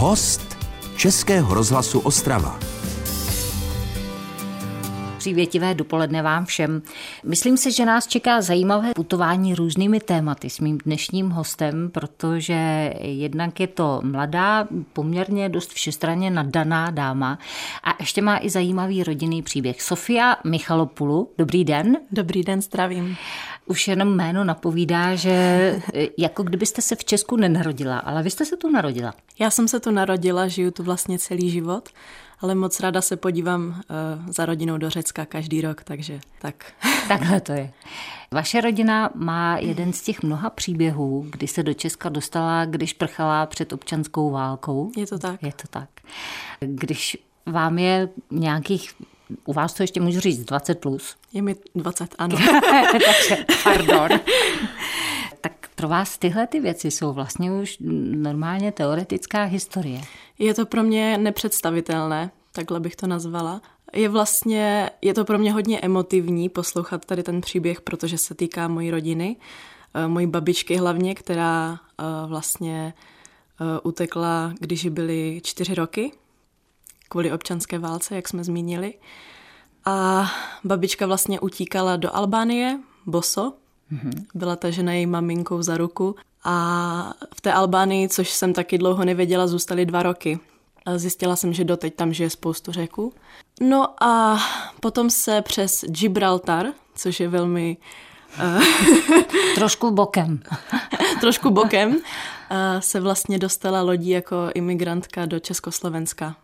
Host Českého rozhlasu Ostrava. Přívětivé dopoledne vám všem. Myslím si, že nás čeká zajímavé putování různými tématy s mým dnešním hostem, protože jednak je to mladá, poměrně dost všestranně nadaná dáma a ještě má i zajímavý rodinný příběh. Sofia Michalopulu, dobrý den. Dobrý den, zdravím. Už jenom jméno napovídá, že jako kdybyste se v Česku nenarodila, ale vy jste se tu narodila. Já jsem se tu narodila, žiju tu vlastně celý život ale moc ráda se podívám uh, za rodinou do Řecka každý rok, takže tak. Takhle to je. Vaše rodina má jeden z těch mnoha příběhů, kdy se do Česka dostala, když prchala před občanskou válkou. Je to tak. Je to tak. Když vám je nějakých u vás to ještě můžu říct 20 plus. Je mi 20, ano. Takže, pardon. tak pro vás tyhle ty věci jsou vlastně už normálně teoretická historie. Je to pro mě nepředstavitelné, takhle bych to nazvala. Je vlastně, je to pro mě hodně emotivní poslouchat tady ten příběh, protože se týká mojí rodiny, eh, mojí babičky hlavně, která eh, vlastně eh, utekla, když byly čtyři roky, kvůli občanské válce, jak jsme zmínili. A babička vlastně utíkala do Albánie, boso, Mm-hmm. Byla ta žena její maminkou za ruku a v té Albánii, což jsem taky dlouho nevěděla, zůstaly dva roky. Zjistila jsem, že doteď tam žije spoustu řeků. No a potom se přes Gibraltar, což je velmi... Uh, trošku bokem. trošku bokem, uh, se vlastně dostala lodí jako imigrantka do Československa.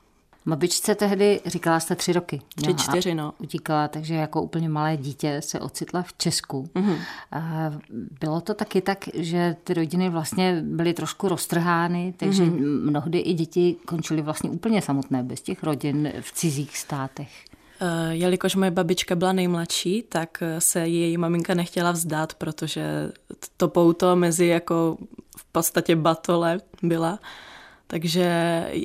Babičce tehdy říkala jste tři roky. Tři, čtyři, no. Utíkala, takže jako úplně malé dítě se ocitla v Česku. Mm-hmm. A bylo to taky tak, že ty rodiny vlastně byly trošku roztrhány, takže mm-hmm. mnohdy i děti končily vlastně úplně samotné, bez těch rodin v cizích státech. Eh, jelikož moje babička byla nejmladší, tak se její maminka nechtěla vzdát, protože to pouto mezi jako v podstatě batole byla takže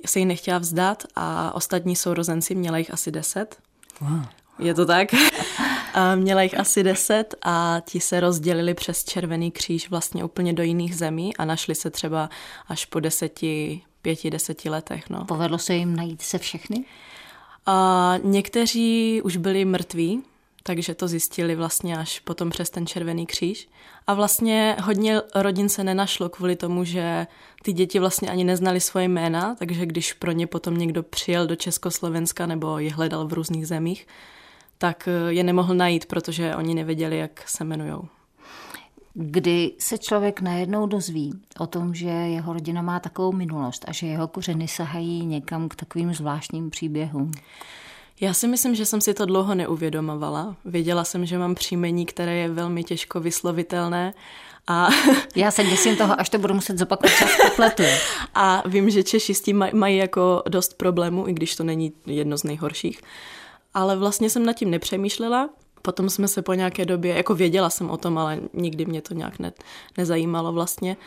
se jí nechtěla vzdát a ostatní sourozenci, měla jich asi deset. Wow. Je to tak? a měla jich asi deset a ti se rozdělili přes Červený kříž vlastně úplně do jiných zemí a našli se třeba až po deseti, pěti, deseti letech. No. Povedlo se jim najít se všechny? A někteří už byli mrtví, takže to zjistili vlastně až potom přes ten Červený kříž. A vlastně hodně rodin se nenašlo kvůli tomu, že ty děti vlastně ani neznali svoje jména, takže když pro ně potom někdo přijel do Československa nebo je hledal v různých zemích, tak eh, je nemohl najít, protože oni nevěděli, jak se jmenují. Kdy se člověk najednou dozví o tom, že jeho rodina má takovou minulost a že jeho kořeny sahají někam k takovým zvláštním příběhům? Já si myslím, že jsem si to dlouho neuvědomovala. Věděla jsem, že mám příjmení, které je velmi těžko vyslovitelné. A... Já se děsím toho, až to budu muset zopakovat čas popletu. A vím, že Češi s tím maj, mají jako dost problémů, i když to není jedno z nejhorších. Ale vlastně jsem nad tím nepřemýšlela. Potom jsme se po nějaké době, jako věděla jsem o tom, ale nikdy mě to nějak ne, nezajímalo vlastně.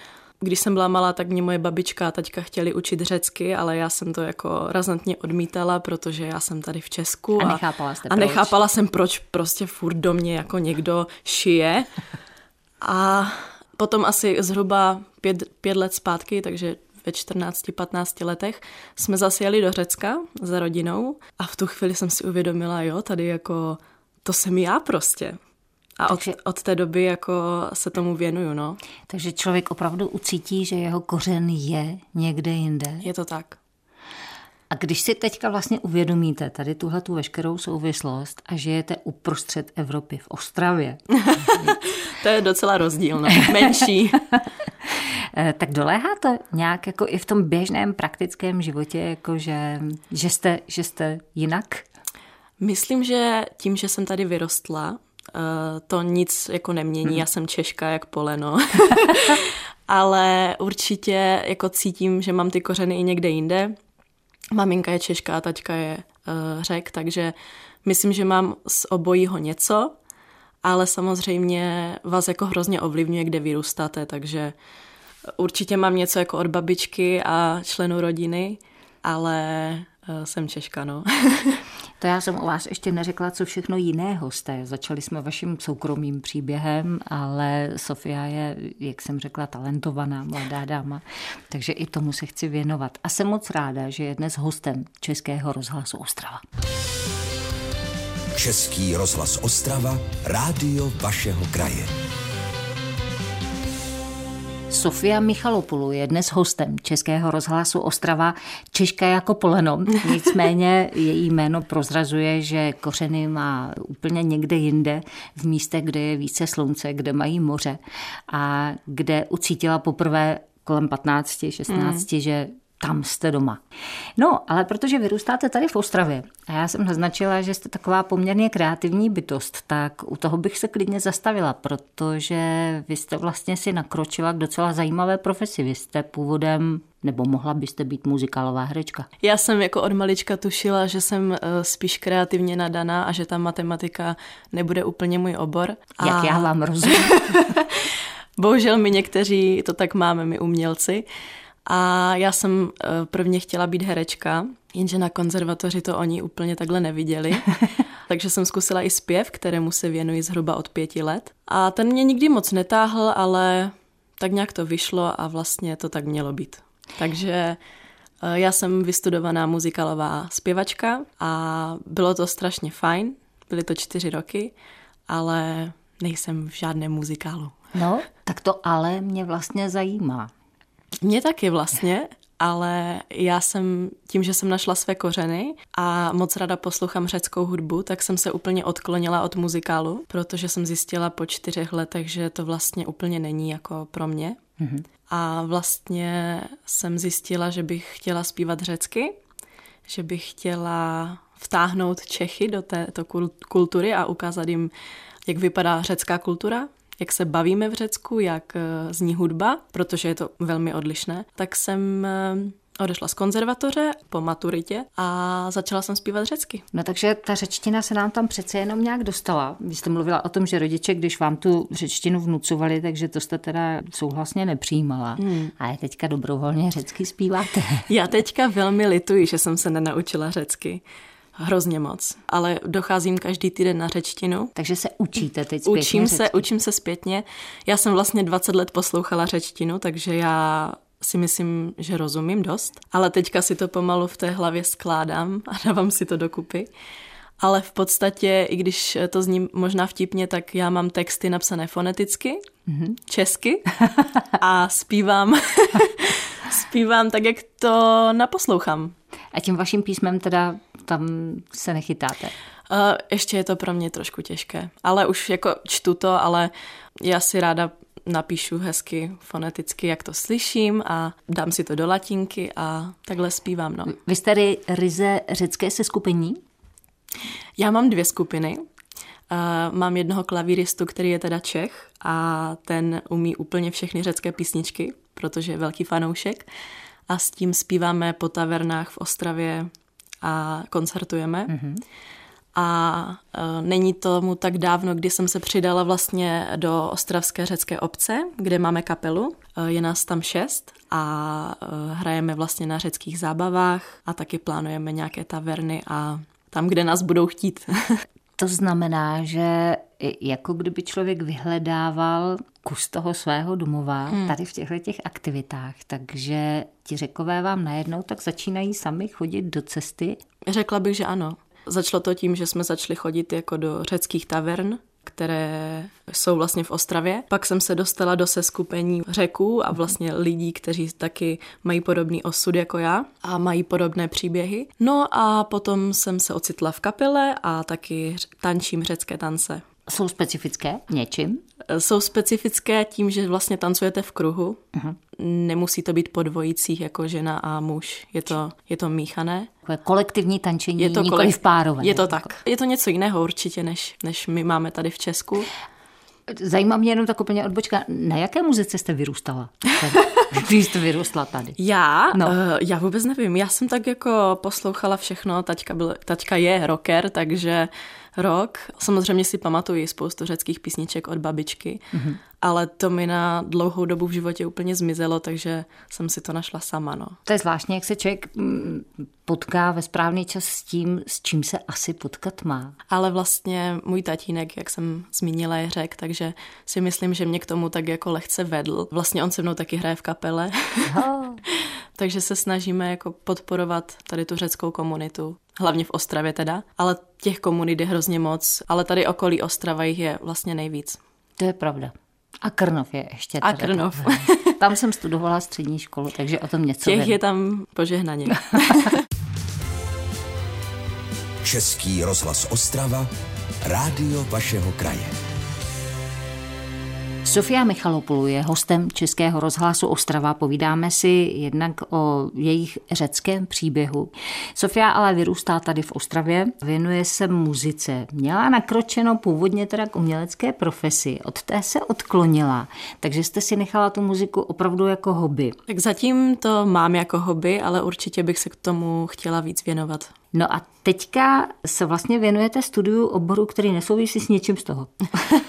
Když jsem byla malá, tak mě moje babička a taťka chtěli učit řecky, ale já jsem to jako razantně odmítala, protože já jsem tady v Česku. A, a nechápala jste A proč. nechápala jsem, proč prostě furt do mě jako někdo šije. A potom asi zhruba pět, pět let zpátky, takže ve 14-15 letech, jsme zase jeli do Řecka za rodinou a v tu chvíli jsem si uvědomila, jo, tady jako to jsem já prostě. A od, takže, od té doby jako se tomu věnuju, no. Takže člověk opravdu ucítí, že jeho kořen je někde jinde. Je to tak. A když si teďka vlastně uvědomíte tady tuhle tu veškerou souvislost a žijete uprostřed Evropy v Ostravě. to je docela rozdíl, no. menší. Eh, tak doléhá to nějak jako i v tom běžném praktickém životě, jako že, že, jste, že jste jinak? Myslím, že tím, že jsem tady vyrostla, Eh, to nic jako nemění, hmm. já jsem Češka jak poleno. Ale určitě jako cítím, že mám ty kořeny i někde jinde. Maminka je Češka a taťka je uh, Řek, takže myslím, že mám z obojího něco, ale samozřejmě vás jako hrozně ovlivňuje, kde vyrůstáte, takže určitě mám něco jako od babičky a členů rodiny, ale uh, jsem Češka, no. to já jsem o vás ještě neřekla, co všechno jiného jste. Začali jsme vaším soukromým příběhem, ale Sofia je, jak jsem řekla, talentovaná mladá dáma, takže i tomu se chci věnovat. A jsem moc ráda, že je dnes hostem Českého rozhlasu Ostrava. Český rozhlas Ostrava, rádio vašeho kraje. Sofia Michalopulu je dnes hostem Českého rozhlasu Ostrava, Češka jako poleno. Nicméně její jméno prozrazuje, že kořeny má úplně někde jinde, v místech, kde je více slunce, kde mají moře a kde ucítila poprvé kolem 15, 16, mm. že tam jste doma. No, ale protože vyrůstáte tady v Ostravě a já jsem naznačila, že jste taková poměrně kreativní bytost, tak u toho bych se klidně zastavila, protože vy jste vlastně si nakročila k docela zajímavé profesi. Vy jste původem nebo mohla byste být muzikálová herečka? Já jsem jako od malička tušila, že jsem eh, spíš kreativně nadaná a že ta matematika nebude úplně můj obor. A... Jak já vám rozumím. Bohužel my někteří to tak máme, my umělci. A já jsem eh, prvně chtěla být herečka, jenže na konzervatoři to oni úplně takhle neviděli. Takže jsem zkusila i zpěv, kterému se věnuji zhruba od pěti let. A ten mě nikdy moc netáhl, ale tak nějak to vyšlo a vlastně to tak mělo být. Takže eh, já jsem vystudovaná muzikálová zpěvačka a bylo to strašně fajn. Byly to čtyři roky, ale nejsem v žádném muzikálu. No, tak to ale mě vlastně zajímá. Mě taky vlastně, ale já jsem tím, že jsem našla své kořeny a moc ráda poslouchám řeckou hudbu, tak jsem se úplně odklonila od muzikálu, protože jsem zjistila po čtyřech letech, že to vlastně úplně není jako pro mě. Mm-hmm. A vlastně jsem zjistila, že bych chtěla zpívat řecky, že bych chtěla vtáhnout Čechy do této kultury a ukázat jim, jak vypadá řecká kultura, jak se bavíme v Řecku, jak eh, zní hudba, protože je to velmi odlišné, tak jsem eh, odešla z konzervatoře po maturitě a začala jsem zpívat řecky. No takže ta řečtina se nám tam přece jenom nějak dostala. Vy jste mluvila o tom, že rodiče, když vám tu řečtinu vnucovali, takže to jste teda souhlasně nepřijímala. Hmm. A teďka dobrovolně řecky zpíváte. Já teďka velmi lituji, že jsem se nenaučila řecky hrozně moc, ale docházím každý týden na řečtinu. Takže se učíte teď zpětně Učím řečtinu. se, učím se zpětně. Já jsem vlastně 20 let poslouchala řečtinu, takže já si myslím, že rozumím dost, ale teďka si to pomalu v té hlavě skládám a dávám si to dokupy. Ale v podstatě, i když to zní možná vtipně, tak já mám texty napsané foneticky, mm-hmm. česky a zpívám, zpívám tak, jak to naposlouchám. A tím vaším písmem teda tam se nechytáte? Uh, ještě je to pro mě trošku těžké, ale už jako čtu to, ale já si ráda napíšu hezky foneticky, jak to slyším a dám si to do latinky a takhle zpívám. No. Vy jste tady ryze řecké seskupení? Já mám dvě skupiny. Uh, mám jednoho klavíristu, který je teda Čech a ten umí úplně všechny řecké písničky, protože je velký fanoušek a s tím zpíváme po tavernách v Ostravě a koncertujeme. Mm-hmm. A uh, není tomu tak dávno, kdy jsem se přidala vlastně do Ostravské řecké obce, kde máme kapelu. Uh, je nás tam šest a uh, hrajeme vlastně na řeckých zábavách a taky plánujeme nějaké taverny a tam, kde nás budou chtít. To znamená, že jako kdyby člověk vyhledával kus toho svého domova hmm. tady v těchto těch aktivitách, takže ti řekové vám najednou tak začínají sami chodit do cesty? Řekla bych, že ano. Začalo to tím, že jsme začali chodit jako do řeckých tavern, které jsou vlastně v Ostravě. Pak jsem se dostala do seskupení řeků a vlastně lidí, kteří taky mají podobný osud jako já a mají podobné příběhy. No a potom jsem se ocitla v kapele a taky tančím řecké tance. Jsou specifické něčím? Jsou specifické tím, že vlastně tancujete v kruhu. Uh-huh. Nemusí to být po dvojicích jako žena a muž. Je to, je to míchané. Kolektivní tančení, je to nikoli v párové. Je to tak. Je to něco jiného určitě, než, než my máme tady v Česku. Zajímá mě jenom tak úplně odbočka, na jaké muzice jste vyrůstala? Když jste vyrůstla tady. Já? No. Uh, já vůbec nevím. Já jsem tak jako poslouchala všechno. Taťka, byl, taťka je rocker, takže rok. Samozřejmě si pamatuju spoustu řeckých písniček od babičky. Mm-hmm. Ale to mi na dlouhou dobu v životě úplně zmizelo, takže jsem si to našla sama. No. To je zvláštně, jak se člověk mm, potká ve správný čas s tím, s čím se asi potkat má. Ale vlastně můj tatínek, jak jsem zmínila, je řek, takže si myslím, že mě k tomu tak jako lehce vedl. Vlastně on se mnou taky hraje v kapele. takže se snažíme jako podporovat tady tu řeckou komunitu, hlavně v Ostravě teda, ale těch komunit je hrozně moc, ale tady okolí Ostrava jich je vlastně nejvíc. To je pravda. A Krnov je ještě. A Krnov. Tam jsem studovala střední školu, takže o tom něco Těch vím. je tam požehnaně. Český rozhlas Ostrava, rádio vašeho kraje. Sofia Michalopulu je hostem Českého rozhlasu Ostrava. Povídáme si jednak o jejich řeckém příběhu. Sofia ale vyrůstá tady v Ostravě, věnuje se muzice. Měla nakročeno původně teda k umělecké profesi, od té se odklonila, takže jste si nechala tu muziku opravdu jako hobby. Tak zatím to mám jako hobby, ale určitě bych se k tomu chtěla víc věnovat. No a teďka se vlastně věnujete studiu oboru, který nesouvisí s něčím z toho.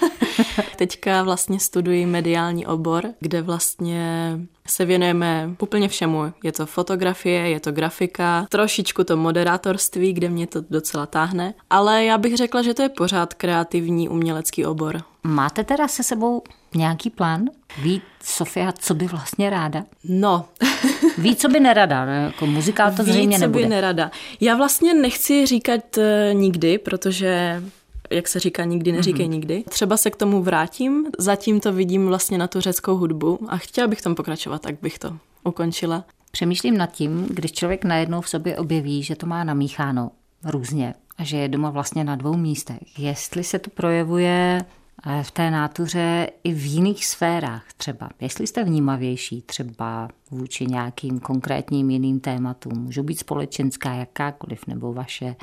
Teďka vlastně studuji mediální obor, kde vlastně se věnujeme úplně všemu. Je to fotografie, je to grafika, trošičku to moderátorství, kde mě to docela táhne, ale já bych řekla, že to je pořád kreativní umělecký obor. Máte teda se sebou nějaký plán? Ví Sofia, co by vlastně ráda? No. Ví, co by nerada, ne? jako muzikál to Ví, zřejmě co nebude. by nerada. Já vlastně nechci říkat eh, nikdy, protože jak se říká, nikdy neříkej mm-hmm. nikdy. Třeba se k tomu vrátím, zatím to vidím vlastně na tu řeckou hudbu a chtěla bych tam pokračovat, tak bych to ukončila. Přemýšlím nad tím, když člověk najednou v sobě objeví, že to má namícháno různě a že je doma vlastně na dvou místech. Jestli se to projevuje v té nátuře i v jiných sférách třeba. Jestli jste vnímavější třeba vůči nějakým konkrétním jiným tématům, můžou být společenská, jakákoliv, nebo vaše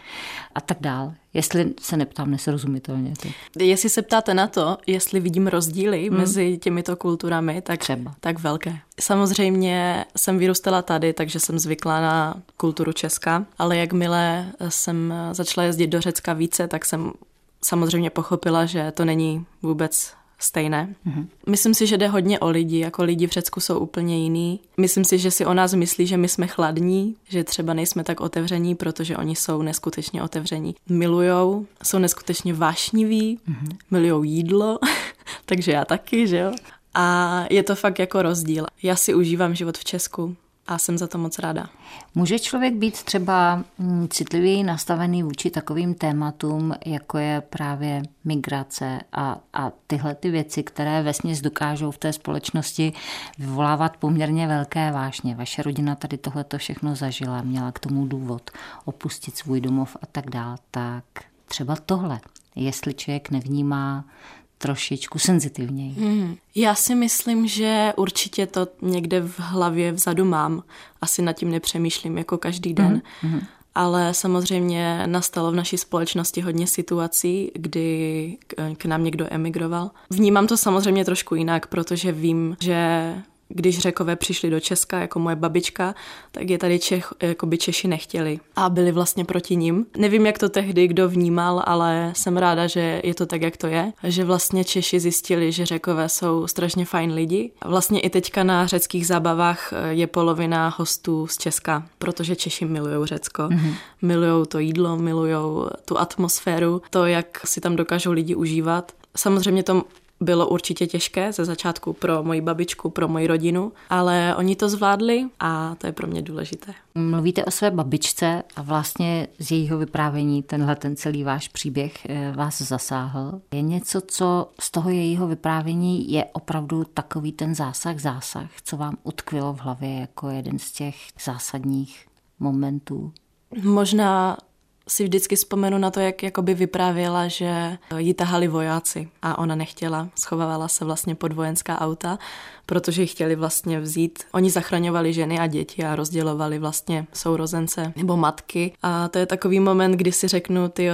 a tak dál. Jestli se neptám nesrozumitelně. To. Jestli se ptáte na to, jestli vidím rozdíly hmm. mezi těmito kulturami, tak, Třeba. tak velké. Samozřejmě jsem vyrůstala tady, takže jsem zvyklá na kulturu Česka, ale jakmile jsem začala jezdit do Řecka více, tak jsem samozřejmě pochopila, že to není vůbec stejné. Mm-hmm. Myslím si, že jde hodně o lidi, jako lidi v Řecku jsou úplně jiný. Myslím si, že si o nás myslí, že my jsme chladní, že třeba nejsme tak otevření, protože oni jsou neskutečně otevření. Milujou, jsou neskutečně vášniví, mm-hmm. milujou jídlo, takže já taky, že jo. A je to fakt jako rozdíl. Já si užívám život v Česku a jsem za to moc ráda. Může člověk být třeba citlivý nastavený vůči takovým tématům, jako je právě migrace a, a tyhle ty věci, které vesměs dokážou v té společnosti vyvolávat poměrně velké vášně. Vaše rodina tady tohleto všechno zažila, měla k tomu důvod opustit svůj domov a tak dál. Tak třeba tohle, jestli člověk nevnímá trošičku senzitivněji. Hmm. Já si myslím, že určitě to někde v hlavě vzadu mám. Asi nad tím nepřemýšlím jako každý den. Hmm. Ale samozřejmě nastalo v naší společnosti hodně situací, kdy k nám někdo emigroval. Vnímám to samozřejmě trošku jinak, protože vím, že když řekové přišli do Česka, jako moje babička, tak je tady Čech, jako by Češi nechtěli a byli vlastně proti ním. Nevím, jak to tehdy kdo vnímal, ale jsem ráda, že je to tak, jak to je. Že vlastně Češi zjistili, že řekové jsou strašně fajn lidi. Vlastně i teďka na řeckých zábavách je polovina hostů z Česka, protože Češi milují Řecko. Mm-hmm. Milují to jídlo, milují tu atmosféru, to, jak si tam dokážou lidi užívat. Samozřejmě to bylo určitě těžké ze začátku pro moji babičku, pro moji rodinu, ale oni to zvládli a to je pro mě důležité. Mluvíte o své babičce a vlastně z jejího vyprávění tenhle ten celý váš příběh eh, vás zasáhl. Je něco, co z toho jejího vyprávění je opravdu takový ten zásah, zásah, co vám utkvilo v hlavě jako jeden z těch zásadních momentů? Možná si vždycky vzpomenu na to, jak jakoby vyprávěla, že ji tahali vojáci a ona nechtěla. Schovávala se vlastně pod vojenská auta, protože ji chtěli vlastně vzít. Oni zachraňovali ženy a děti a rozdělovali vlastně sourozence nebo matky. A to je takový moment, kdy si řeknu, ty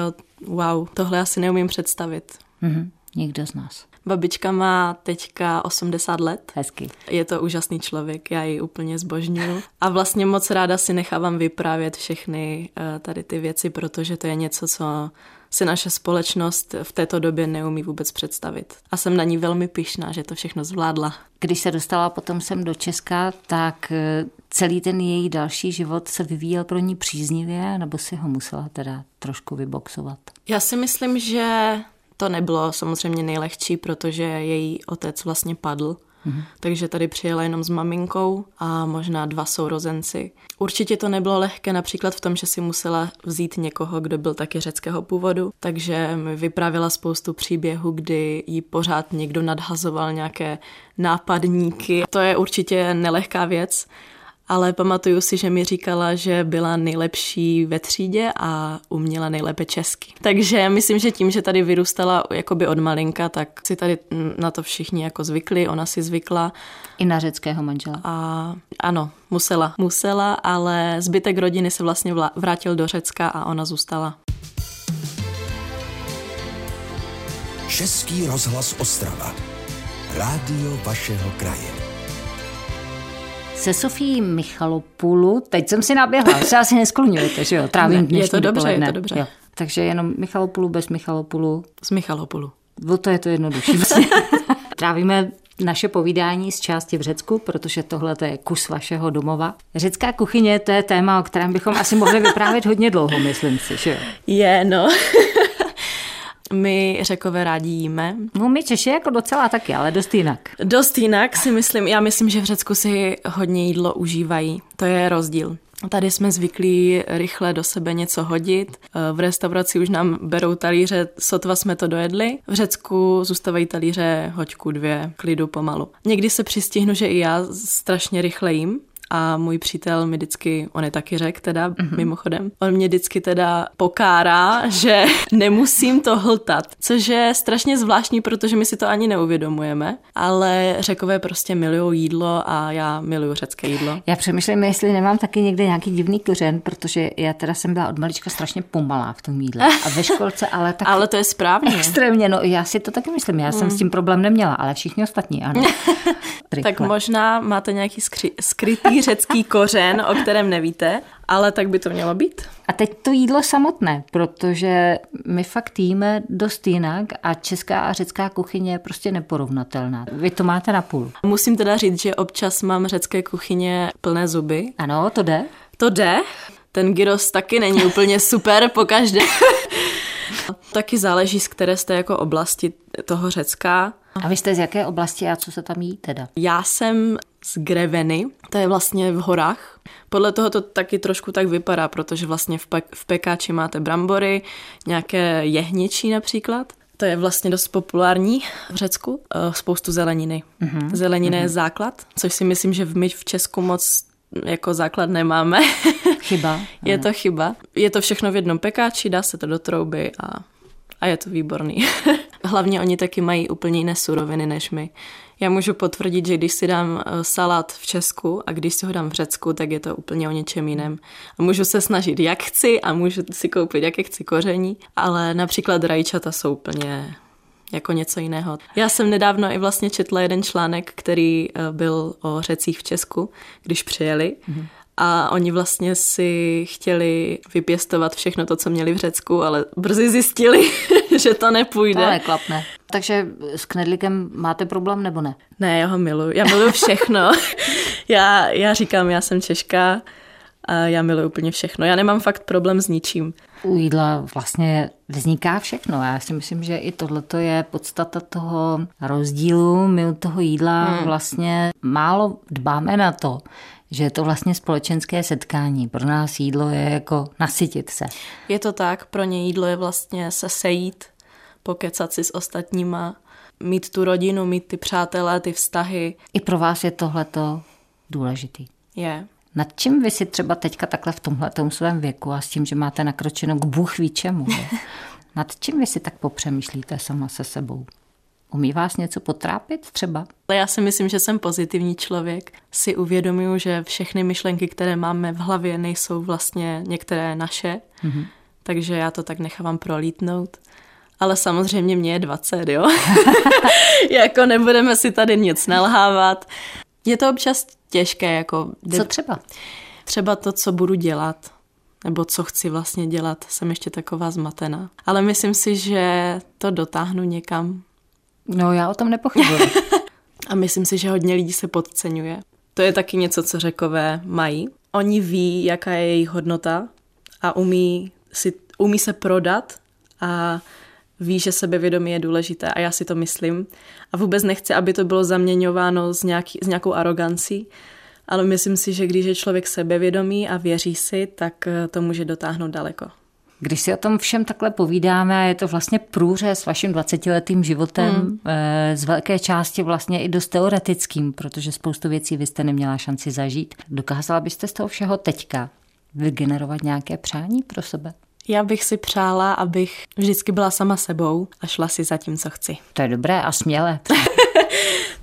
wow, tohle asi neumím představit. Mm-hmm. Nikdo z nás. Babička má teďka 80 let. Hezky. Je to úžasný člověk, já ji úplně zbožňuju. A vlastně moc ráda si nechávám vyprávět všechny uh, tady ty věci, protože to je něco, co si naše společnost v této době neumí vůbec představit. A jsem na ní velmi pyšná, že to všechno zvládla. Když se dostala potom sem do Česka, tak eh, celý ten její další život se vyvíjel pro ní příznivě, nebo si ho musela teda trošku vyboxovat? Já si myslím, že to nebylo samozřejmě nejlehčí, protože její otec vlastně padl Mm-hmm. Takže tady přijela jenom s maminkou a možná dva sourozenci. Určitě to nebylo lehké například v tom, že si musela vzít někoho, kdo byl taky řeckého původu, takže mi vypravila spoustu příběhů, kdy jí pořád někdo nadhazoval nějaké nápadníky. To je určitě nelehká věc, ale pamatuju si, že mi říkala, že byla nejlepší ve třídě a uměla nejlépe česky. Takže myslím, že tím, že tady vyrůstala jakoby od malinka, tak si tady na to všichni jako zvykli, ona si zvykla. I na řeckého manžela. A ano, musela. Musela, ale zbytek rodiny se vlastně vrátil do Řecka a ona zůstala. Český rozhlas Ostrava. Rádio vašeho kraje se Sofí Michalopulu, teď jsem si naběhla, se asi nesklonujete, že jo, trávím dnešní Je to dobře, dopoledne. je to dobře. Jo. Takže jenom Michalopulu bez Michalopulu. Z Michalopulu. Bo to je to jednodušší. Trávíme naše povídání z části v Řecku, protože tohle je kus vašeho domova. Řecká kuchyně, to je téma, o kterém bychom asi mohli vyprávět hodně dlouho, myslím si, že jo? Je, no. My řekové rádi jíme. No my Češi jako docela taky, ale dost jinak. Dost jinak si myslím, já myslím, že v Řecku si hodně jídlo užívají. To je rozdíl. Tady jsme zvyklí rychle do sebe něco hodit. V restauraci už nám berou talíře, sotva jsme to dojedli. V Řecku zůstávají talíře hoďku dvě, klidu pomalu. Někdy se přistihnu, že i já strašně rychle jím, a můj přítel mi vždycky, on je taky řek teda, mm-hmm. mimochodem, on mě vždycky teda pokárá, že nemusím to hltat, což je strašně zvláštní, protože my si to ani neuvědomujeme, ale řekové prostě milují jídlo a já miluju řecké jídlo. Já přemýšlím, jestli nemám taky někde nějaký divný kořen, protože já teda jsem byla od malička strašně pomalá v tom jídle a ve školce, ale tak Ale to je správně. Extrémně, no já si to taky myslím, já mm. jsem s tím problém neměla, ale všichni ostatní, ano. tak možná máte nějaký skry- skrytý řecký kořen, o kterém nevíte, ale tak by to mělo být. A teď to jídlo samotné, protože my fakt jíme dost jinak a česká a řecká kuchyně je prostě neporovnatelná. Vy to máte na půl. Musím teda říct, že občas mám řecké kuchyně plné zuby. Ano, to jde. To jde. Ten gyros taky není úplně super po každé. taky záleží, z které jste jako oblasti toho Řecka. A vy jste z jaké oblasti a co se tam jí teda? Já jsem z Greveny, to je vlastně v horách. Podle toho to taky trošku tak vypadá, protože vlastně v, pe- v pekáči máte brambory, nějaké jehněčí například. To je vlastně dost populární v Řecku. Eh, spoustu zeleniny. Mm-hmm. Zelenina mm-hmm. je základ, což si myslím, že my v Česku moc jako základ nemáme. Chyba. je to chyba. Je to všechno v jednom pekáči, dá se to do trouby a, a je to výborný. Hlavně oni taky mají úplně jiné suroviny než my. Já můžu potvrdit, že když si dám eh, salát v Česku a když si ho dám v Řecku, tak je to úplně o něčem jiném. A můžu se snažit, jak chci a můžu si koupit, jaké chci koření, ale například rajčata jsou úplně jako něco jiného. Já jsem nedávno i vlastně četla jeden článek, který eh, byl o řecích v Česku, když přijeli. Mm-hmm a oni vlastně si chtěli vypěstovat všechno to, co měli v Řecku, ale brzy zjistili, že to nepůjde. To neklapne. Takže s knedlíkem máte problém nebo ne? Ne, já ho miluji. Já miluji všechno. já, já říkám, já jsem Češka a já miluji úplně všechno. Já nemám fakt problém s ničím. U jídla vlastně vzniká všechno. Já si myslím, že i tohle je podstata toho rozdílu. My u toho jídla hmm. vlastně málo dbáme na to, že je to vlastně společenské setkání. Pro nás jídlo je jako nasytit se. Je to tak, pro ně jídlo je vlastně se sejít, pokecat si s ostatníma, mít tu rodinu, mít ty přátelé, ty vztahy. I pro vás je tohleto důležitý. Je. Nad čím vy si třeba teďka takhle v tomhle svém věku a s tím, že máte nakročeno k Bůh ví čemu, nad čím vy si tak popřemýšlíte sama se sebou? Umí vás něco potrápit třeba? Já si myslím, že jsem pozitivní člověk. Si uvědomuju, že všechny myšlenky, které máme v hlavě, nejsou vlastně některé naše, mm-hmm. takže já to tak nechávám prolítnout. Ale samozřejmě mě je 20, jo? jako nebudeme si tady nic nalhávat. Je to občas těžké, jako... Co třeba? Třeba to, co budu dělat. nebo co chci vlastně dělat, jsem ještě taková zmatená. Ale myslím si, že to dotáhnu někam. No já o tom nepochybuji. A myslím si, že hodně lidí se podceňuje. To je taky něco, co řekové mají. Oni ví, jaká je jejich hodnota a umí, si, umí se prodat a ví, že sebevědomí je důležité a já si to myslím. A vůbec nechci, aby to bylo zaměňováno s, nějaký, s nějakou arogancí, ale myslím si, že když je člověk sebevědomý a věří si, tak eh, to může dotáhnout daleko. Když si o tom všem takhle povídáme, a je to vlastně průřez vaším 20-letým životem, hmm. z velké části vlastně i dost teoretickým, protože spoustu věcí vy jste neměla šanci zažít. Dokázala byste z toho všeho teďka vygenerovat nějaké přání pro sebe? Já bych si přála, abych vždycky byla sama sebou a šla si za tím, co chci. To je dobré a smělé.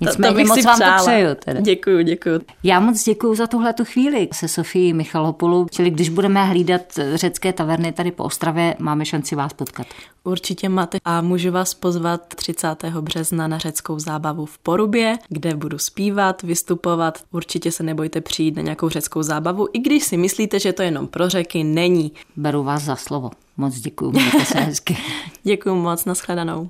Nicméně to, to moc vám přála. to přeju. Teda. Děkuju, děkuju. Já moc děkuju za tuhle tu chvíli se Sofií Michalopolu. Čili když budeme hlídat řecké taverny tady po Ostravě, máme šanci vás potkat. Určitě máte a můžu vás pozvat 30. března na řeckou zábavu v Porubě, kde budu zpívat, vystupovat. Určitě se nebojte přijít na nějakou řeckou zábavu, i když si myslíte, že to jenom pro řeky, není. Beru vás za slovo. Moc děkuji, mějte se hezky. děkuji moc, nashledanou.